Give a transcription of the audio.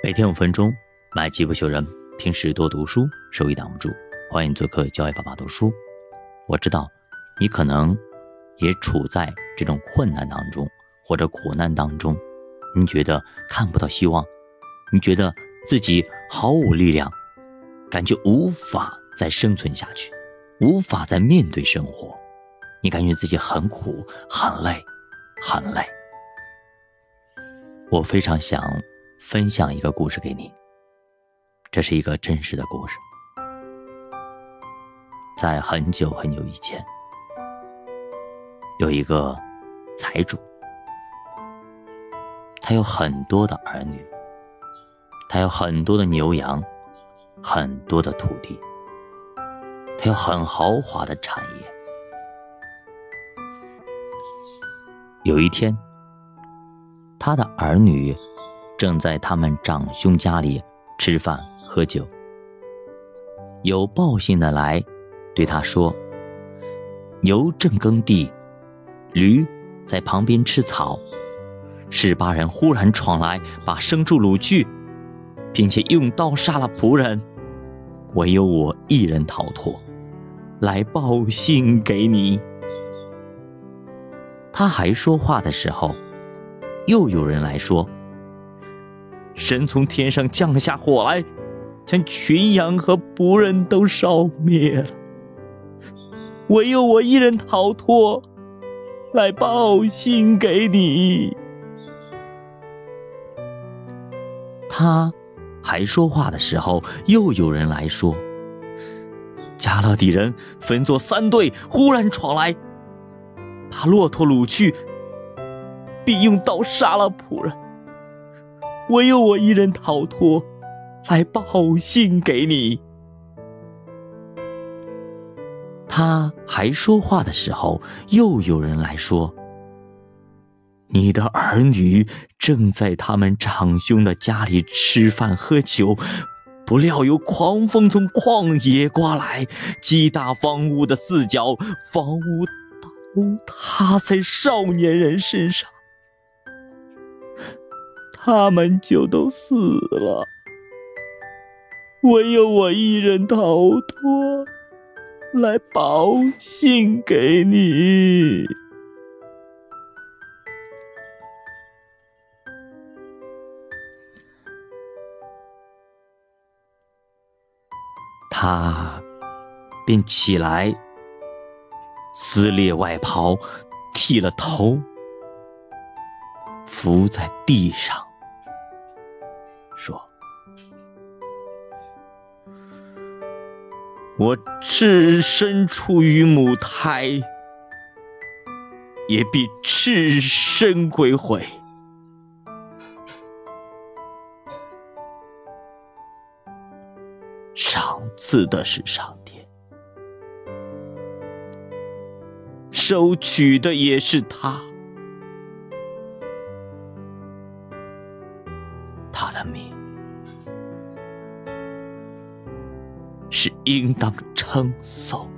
每天五分钟，买机不求人。平时多读书，收益挡不住。欢迎做客教育爸爸读书。我知道，你可能也处在这种困难当中，或者苦难当中。你觉得看不到希望，你觉得自己毫无力量，感觉无法再生存下去，无法再面对生活。你感觉自己很苦、很累、很累。我非常想分享一个故事给你，这是一个真实的故事。在很久很久以前，有一个财主，他有很多的儿女，他有很多的牛羊，很多的土地，他有很豪华的产业。有一天。他的儿女正在他们长兄家里吃饭喝酒，有报信的来对他说：“牛正耕地，驴在旁边吃草，十八人忽然闯来，把牲畜掳去，并且用刀杀了仆人，唯有我一人逃脱，来报信给你。”他还说话的时候。又有人来说：“神从天上降下火来，将群羊和仆人都烧灭了，唯有我一人逃脱，来报信给你。”他还说话的时候，又有人来说：“加勒底人分作三队，忽然闯来，把骆驼掳去。”并用刀杀了仆人，唯有我一人逃脱，来报信给你。他还说话的时候，又有人来说：“你的儿女正在他们长兄的家里吃饭喝酒，不料有狂风从旷野刮来，击打房屋的四角，房屋倒塌在少年人身上。”他们就都死了，唯有我一人逃脱，来报信给你。他便起来，撕裂外袍，剃了头，伏在地上。我置身出于母胎，也必赤身归回。赏赐的是上天，收取的也是他。”他的命是应当称颂。